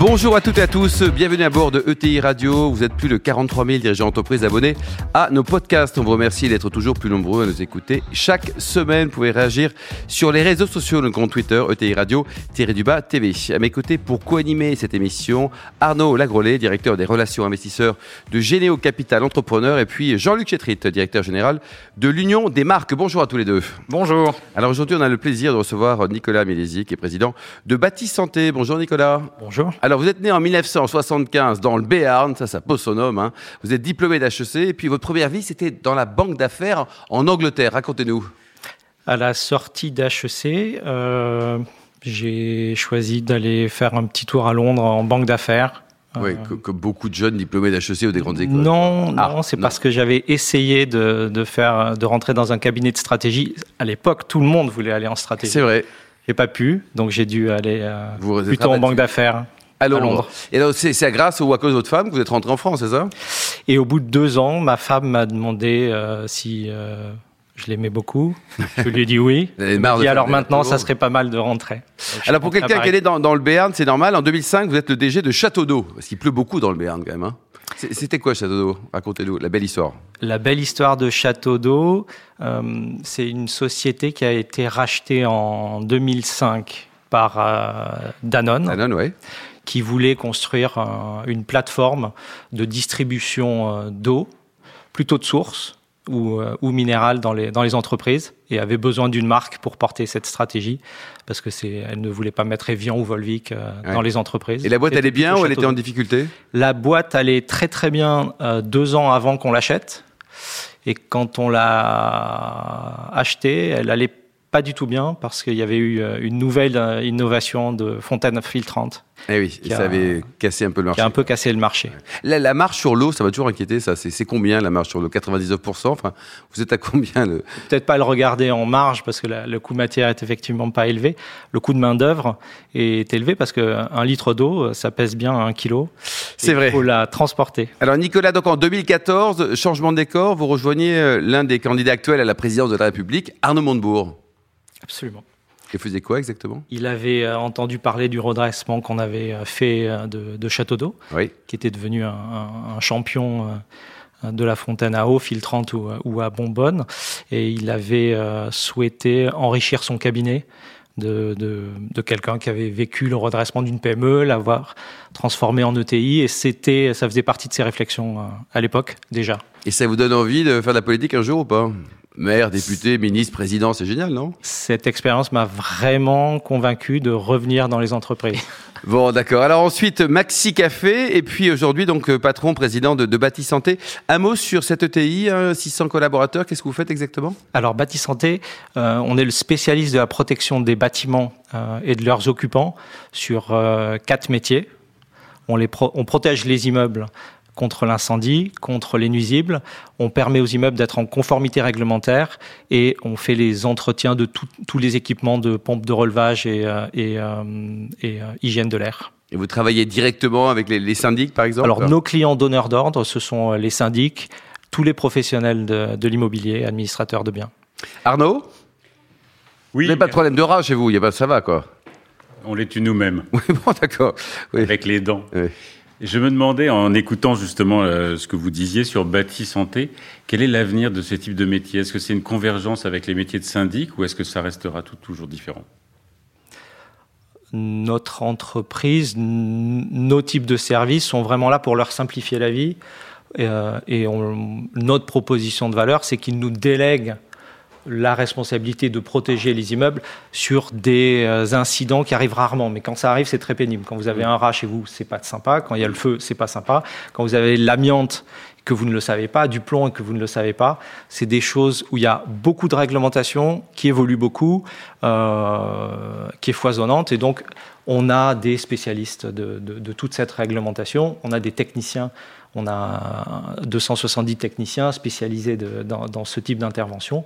Bonjour à toutes et à tous, bienvenue à bord de ETI Radio. Vous êtes plus de 43 000 dirigeants d'entreprise abonnés à nos podcasts. On vous remercie d'être toujours plus nombreux à nous écouter. Chaque semaine, vous pouvez réagir sur les réseaux sociaux, le compte Twitter ETI Radio du bas TV. À mes côtés pour co-animer cette émission, Arnaud Lagrolet, directeur des relations investisseurs de Généo Capital Entrepreneur et puis Jean-Luc Chetrit, directeur général de l'Union des marques. Bonjour à tous les deux. Bonjour. Alors aujourd'hui, on a le plaisir de recevoir Nicolas Mélési, qui est président de Bâti Santé. Bonjour Nicolas. Bonjour. Alors, vous êtes né en 1975 dans le Béarn, ça, ça pose son nom. Hein. Vous êtes diplômé d'HEC, et puis votre première vie, c'était dans la banque d'affaires en Angleterre. Racontez-nous. À la sortie d'HEC, euh, j'ai choisi d'aller faire un petit tour à Londres en banque d'affaires. Oui, euh, comme beaucoup de jeunes diplômés d'HEC ou des grandes écoles. Non, ah, non, c'est parce que j'avais essayé de, de, faire, de rentrer dans un cabinet de stratégie. À l'époque, tout le monde voulait aller en stratégie. C'est vrai. J'ai pas pu, donc j'ai dû aller euh, plutôt en banque d'affaires. À Londres. Et c'est grâce ou à cause de votre femme que vous êtes rentré en France, c'est ça? Et au bout de deux ans, ma femme m'a demandé euh, si euh, je l'aimais beaucoup. Je lui ai dit oui. Et alors maintenant, ça serait pas mal de rentrer. alors pour quelqu'un qui est dans, dans le Béarn, c'est normal. En 2005, vous êtes le DG de Château d'Eau, parce qu'il pleut beaucoup dans le Béarn quand même. Hein. C'était quoi Château d'Eau? Racontez-nous la belle histoire. La belle histoire de Château d'Eau, euh, c'est une société qui a été rachetée en 2005 par Danone. Danone, oui qui voulait construire une plateforme de distribution euh, d'eau, plutôt de source ou, euh, ou minérale dans les, dans les entreprises, et avait besoin d'une marque pour porter cette stratégie, parce que c'est, elle ne voulait pas mettre Evian ou Volvic euh, dans les entreprises. Et la boîte allait bien ou elle était en difficulté? La boîte allait très très bien deux ans avant qu'on l'achète. Et quand on l'a achetée, elle allait pas du tout bien parce qu'il y avait eu une nouvelle innovation de fontaine filtrante eh oui, ça avait cassé un peu le marché. Qui a un peu cassé le marché. La, marche sur l'eau, ça m'a toujours inquiété, ça. C'est combien la marche sur l'eau? 99% Enfin, vous êtes à combien le... Peut-être pas le regarder en marge parce que le coût matière est effectivement pas élevé. Le coût de main-d'œuvre est élevé parce qu'un litre d'eau, ça pèse bien un kilo. C'est vrai. Il faut la transporter. Alors, Nicolas, donc en 2014, changement de décor, vous rejoignez euh, l'un des candidats actuels à la présidence de la République, Arnaud Montebourg. Absolument. Il faisait quoi exactement? Il avait euh, entendu parler du redressement qu'on avait euh, fait euh, de, Château d'eau, qui était devenu un, champion de la fontaine à eau filtrante ou, à bonbonne. Et il avait souhaité enrichir son cabinet de, de, quelqu'un qui avait vécu le redressement d'une PME, l'avoir transformé en ETI. Et c'était, ça faisait partie de ses réflexions à l'époque déjà. Et ça vous donne envie de faire de la politique un jour ou pas? Maire, député, ministre, président, c'est génial, non? Cette expérience m'a vraiment convaincu de revenir dans les entreprises. Bon, d'accord. Alors ensuite, Maxi Café, et puis aujourd'hui, donc euh, patron, président de, de Bâti Santé. Un mot sur cette ETI, 600 hein, collaborateurs, qu'est-ce que vous faites exactement? Alors, Bâti Santé, euh, on est le spécialiste de la protection des bâtiments euh, et de leurs occupants sur quatre métiers. On, les on protège les immeubles contre l'incendie, contre les nuisibles. On permet aux immeubles d'être en conformité réglementaire et on fait les entretiens de tous les équipements de pompes de relevage et, euh, et, euh, et euh, hygiène de l'air. Et vous travaillez directement avec les, syndics, par exemple? Alors, nos clients donneurs d'ordre, ce sont les syndics, tous les professionnels de, l'immobilier, administrateurs de biens. Arnaud? Oui. Vous n'avez pas de problème de rage chez vous, ça va, quoi? On les tue nous-mêmes. Oui, bon, d'accord. Avec les dents. Oui. Je me demandais, en écoutant justement euh, ce que vous disiez sur bâti santé, quel est l'avenir de ce type de métier? Est-ce que c'est une convergence avec les métiers de syndic ou est-ce que ça restera tout toujours différent? Notre entreprise, nos types de services sont vraiment là pour leur simplifier la vie. Et, euh, et notre proposition de valeur, c'est qu'ils nous délèguent la responsabilité de protéger les immeubles sur des euh, incidents qui arrivent rarement. Mais quand ça arrive, c'est très pénible. Quand vous avez un rat chez vous, c'est pas sympa. Quand il y a le feu, c'est pas sympa. Quand vous avez l'amiante que vous ne le savez pas, du plomb et que vous ne le savez pas, c'est des choses où il y a beaucoup de réglementation qui évolue beaucoup, euh, qui est foisonnante. Et donc, on a des spécialistes de, toute cette réglementation. On a des techniciens on a 270 techniciens spécialisés dans, dans, ce type d'intervention.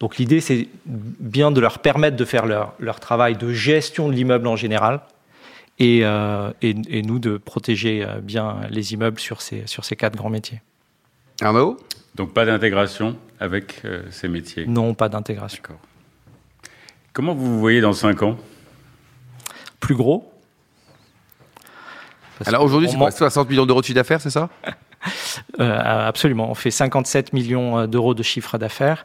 Donc l'idée, c'est bien de leur permettre de faire leur, leur travail de gestion de l'immeuble en général et, et, nous de protéger bien les immeubles sur ces, sur ces quatre grands métiers. Arnaud? Donc pas d'intégration avec ces métiers? Non, pas d'intégration. Comment vous vous voyez dans 5 ans? Plus gros. Alors aujourd'hui, c'est 60 millions d'euros de chiffre d'affaires, c'est ça? euh, absolument. On fait 57 millions euh, d'euros de chiffre d'affaires.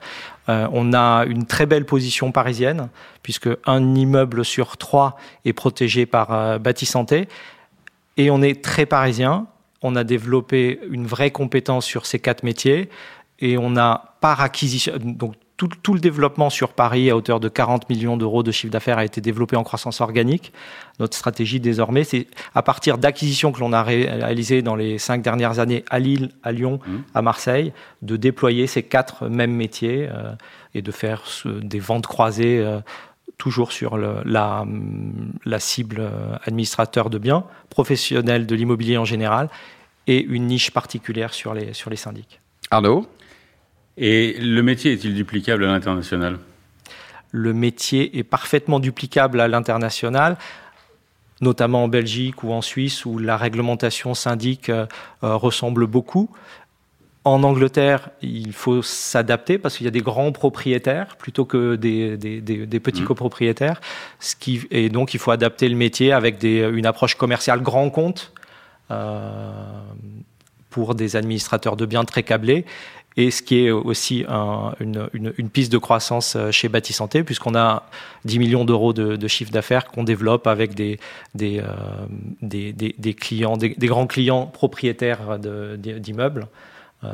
Euh, on a une très belle position parisienne, puisque un immeuble sur trois est protégé par Bâti Santé. Et on est très parisien. On a développé une vraie compétence sur ces quatre métiers. Et on a par acquisition, donc tout, le développement sur Paris à hauteur de 40 millions d'euros de chiffre d'affaires a été développé en croissance organique. Notre stratégie désormais, c'est à partir d'acquisitions que l'on a réalisées dans les cinq dernières années à Lille, à Lyon, mmh. à Marseille, de déployer ces quatre mêmes métiers euh, et de faire des ventes croisées euh, toujours sur la, la cible euh, administrateur de biens, professionnel de l'immobilier en général et une niche particulière sur les, sur les syndics. Arnaud? Et le métier est-il duplicable à l'international? Le métier est parfaitement duplicable à l'international notamment en Belgique ou en Suisse, où la réglementation syndique euh, euh, ressemble beaucoup. En Angleterre, il faut s'adapter parce qu'il y a des grands propriétaires plutôt que des, petits mmh. copropriétaires. Ce qui, et donc, il faut adapter le métier avec une approche commerciale grand compte euh, pour des administrateurs de biens très câblés et ce qui est aussi une, piste de croissance euh, chez Bâti Santé, puisqu'on a 10 millions d'euros de, chiffre d'affaires qu'on développe avec des, euh, clients, des, grands clients propriétaires d'immeubles.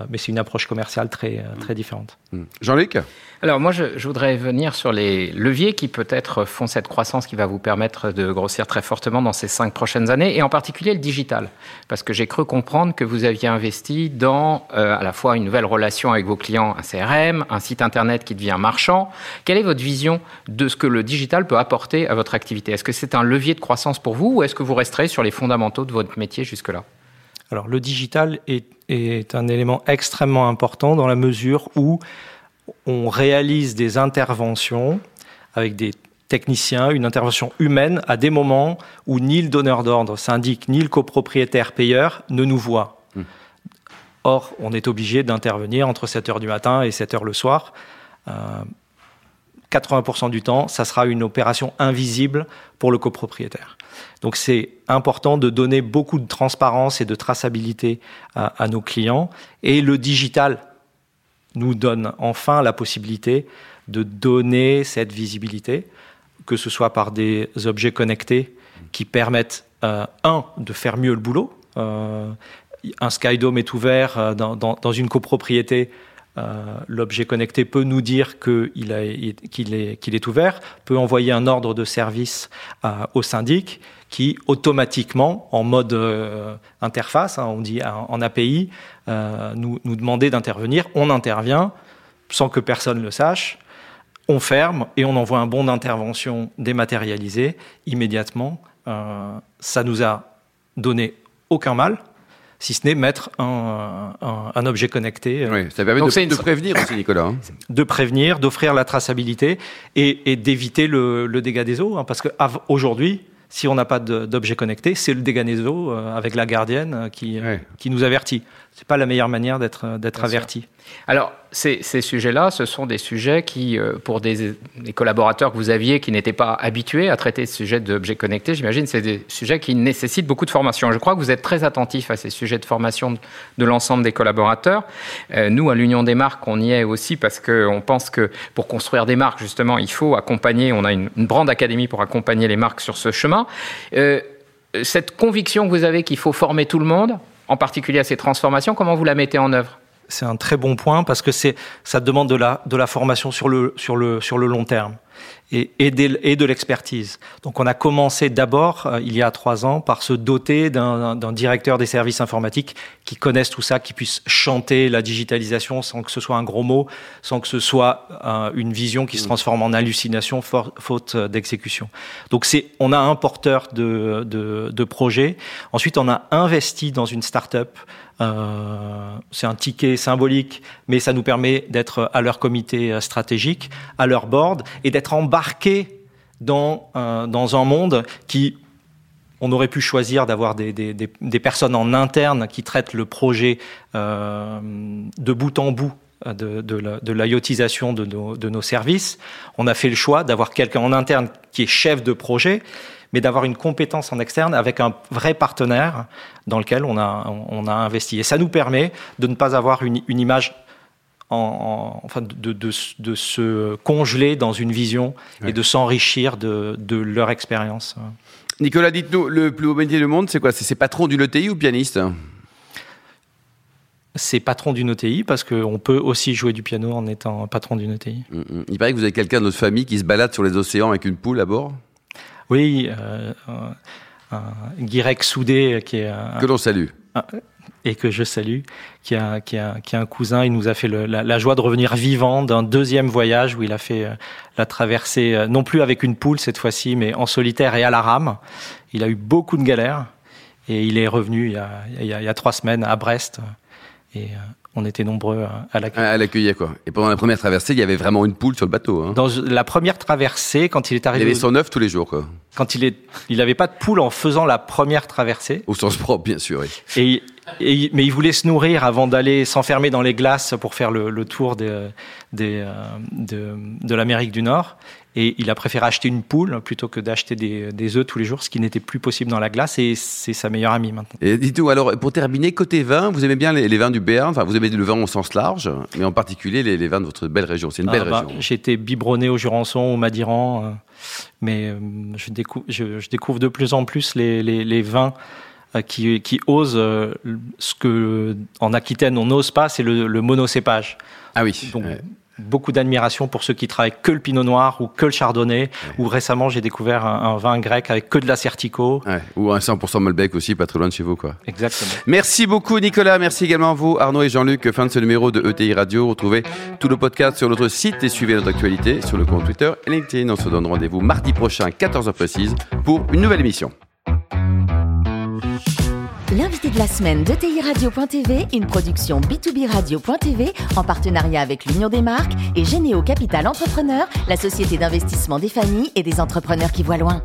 Mais c'est une approche commerciale très, euh, très différente. Hmm. Jean-Luc Alors moi, je, voudrais venir sur les leviers qui peut-être font cette croissance qui va vous permettre de grossir très fortement dans ces cinq prochaines années, et en particulier le digital. Parce que j'ai cru comprendre que vous aviez investi dans euh, à la fois une nouvelle relation avec vos clients, un CRM, un site Internet qui devient marchand. Quelle est votre vision de ce que le digital peut apporter à votre activité? Est-ce que c'est un levier de croissance pour vous, ou est-ce que vous resterez sur les fondamentaux de votre métier jusque-là? Alors le digital est, un élément extrêmement important dans la mesure où on réalise des interventions avec des techniciens, une intervention humaine à des moments où ni le donneur d'ordre syndic ni le copropriétaire payeur ne nous voit. Hmm. Or, on est obligé d'intervenir entre 7 heures du matin et 7 heures le soir. 80% euh, du temps, ça sera une opération invisible pour le copropriétaire. Donc c'est important de donner beaucoup de transparence et de traçabilité à, nos clients. Et le digital nous donne enfin la possibilité de donner cette visibilité, que ce soit par des objets connectés qui permettent, euh, un, de faire mieux le boulot. Euh, un Skydome est ouvert euh, dans, une copropriété. L'objet connecté peut nous dire qu'il est, ouvert, peut envoyer un ordre de service au syndic qui automatiquement, en mode euh, interface, hein, on dit en API, euh, nous, nous demander d'intervenir. On intervient sans que personne le sache. On ferme et on envoie un bon d'intervention dématérialisé immédiatement. Euh, ça nous a donné aucun mal, si ce n'est mettre un, un, objet connecté. Oui, ça permet de, prévenir aussi, Nicolas. Hein. De prévenir, d'offrir la traçabilité et, et d'éviter le, le, dégât des eaux. Hein, parce qu'aujourd'hui, si on n'a pas d'objet connecté, c'est le dégât des eaux avec la gardienne euh, qui, euh, qui nous avertit. C'est pas la meilleure manière d'être euh, d'être averti. Alors, ces, ces sujets-là, ce sont des sujets qui, pour des, collaborateurs que vous aviez qui n'étaient pas habitués à traiter ce sujet d'objets connectés, j'imagine, c'est des sujets qui nécessitent beaucoup de formation. Je crois que vous êtes très attentif à ces sujets de formation de, l'ensemble des collaborateurs. nous, à l'Union des marques, on y est aussi parce qu'on pense que pour construire des marques, justement, il faut accompagner, on a une, une brand académie pour accompagner les marques sur ce chemin. Euh, cette conviction que vous avez qu'il faut former tout le monde, en particulier à ces transformations, comment vous la mettez en œuvre? C'est un très bon point parce que ça demande de la, de la formation sur le, sur, le, sur le long terme et, et, de l'expertise. Donc on a commencé d'abord, euh, il y a trois ans, par se doter d'un directeur des services informatiques qui connaisse tout ça, qui puisse chanter la digitalisation sans que ce soit un gros mot, sans que ce soit euh, une vision qui se mmh. transforme en hallucination faute d'exécution. Donc c'est, on a un porteur de, de, de projet. Ensuite, on a investi dans une start-up euh, c'est un ticket symbolique, mais ça nous permet d'être à leur comité stratégique, à leur board, et d'être embarqués dans, euh, dans un monde qui on aurait pu choisir d'avoir des, des, des, personnes en interne qui traitent le projet euh, de bout en bout de, de l'IoTisation de, nos, de nos services. On a fait le choix d'avoir quelqu'un en interne qui est chef de projet, mais d'avoir une compétence en externe avec un vrai partenaire dans lequel on a, on a investi. Et ça nous permet de ne pas avoir une, une image en, enfin de, de, de, se congeler dans une vision et de s'enrichir de, de, leur expérience. Nicolas, dites-nous, le plus beau métier du monde, c'est quoi? C'est patron d'une ETI ou pianiste? C'est patron d'une ETI parce qu'on peut aussi jouer du piano en étant patron d'une ETI. Mm, mm. Il paraît que vous avez quelqu'un de notre famille qui se balade sur les océans avec une poule à bord Oui, euh, un Guirec Soudé qui est... que l'on salue et que je salue, qui a, qui a, qui a un cousin. Il nous a fait le, la, la, joie de revenir vivant d'un deuxième voyage où il a fait euh, la traversée, euh, non plus avec une poule cette fois-ci, mais en solitaire et à la rame. Il a eu beaucoup de galères et il est revenu il y a, il y a, il y a trois semaines à Brest. Et euh, on était nombreux à l'accueillir. À l'accueillir, quoi. Et pendant la première traversée, il y avait vraiment une poule sur le bateau. Hein. Dans la première traversée, quand il est arrivé. Il avait son œuf tous les jours, quoi. Quand il est, il n'avait pas de poule en faisant la première traversée. Au sens propre, bien sûr. Oui. Et, et, mais il voulait se nourrir avant d'aller s'enfermer dans les glaces pour faire le, le tour des, des, euh, de, de l'Amérique du Nord. Et il a préféré acheter une poule plutôt que d'acheter des, des œufs tous les jours, ce qui n'était plus possible dans la glace. Et c'est sa meilleure amie maintenant. Et dites-nous, alors pour terminer, côté vin, vous aimez bien les, les, vins du Béarn? Enfin, vous aimez le vin au sens large, mais en particulier les, les vins de votre belle région. C'est une belle ah bah, région. J'ai été biberonné au Jurançon, au Madiran, euh, mais euh, je, découvre, je, je, découvre de plus en plus les, vins qui, qui osent euh, ce que en Aquitaine on n'ose pas, c'est le, le monocépage. Ah oui. Donc, ouais beaucoup d'admiration pour ceux qui travaillent que le pinot noir ou que le chardonnay. Ouais. Ou récemment, j'ai découvert un, un, vin grec avec que de la certico. Ouais. Ou un 100% Malbec aussi, pas très loin de chez vous, quoi. Exactement. Merci beaucoup, Nicolas. Merci également à vous, Arnaud et Jean-Luc. Fin de ce numéro de ETI Radio. Retrouvez tout le podcast sur notre site et suivez notre actualité sur le compte Twitter et LinkedIn. On se donne rendez-vous mardi prochain, 14h précise, pour une nouvelle émission. L'invité de la semaine de TI Radio.tv, une production B2B Radio.tv en partenariat avec l'Union des marques et Généo Capital Entrepreneur, la société d'investissement des familles et des entrepreneurs qui voient loin.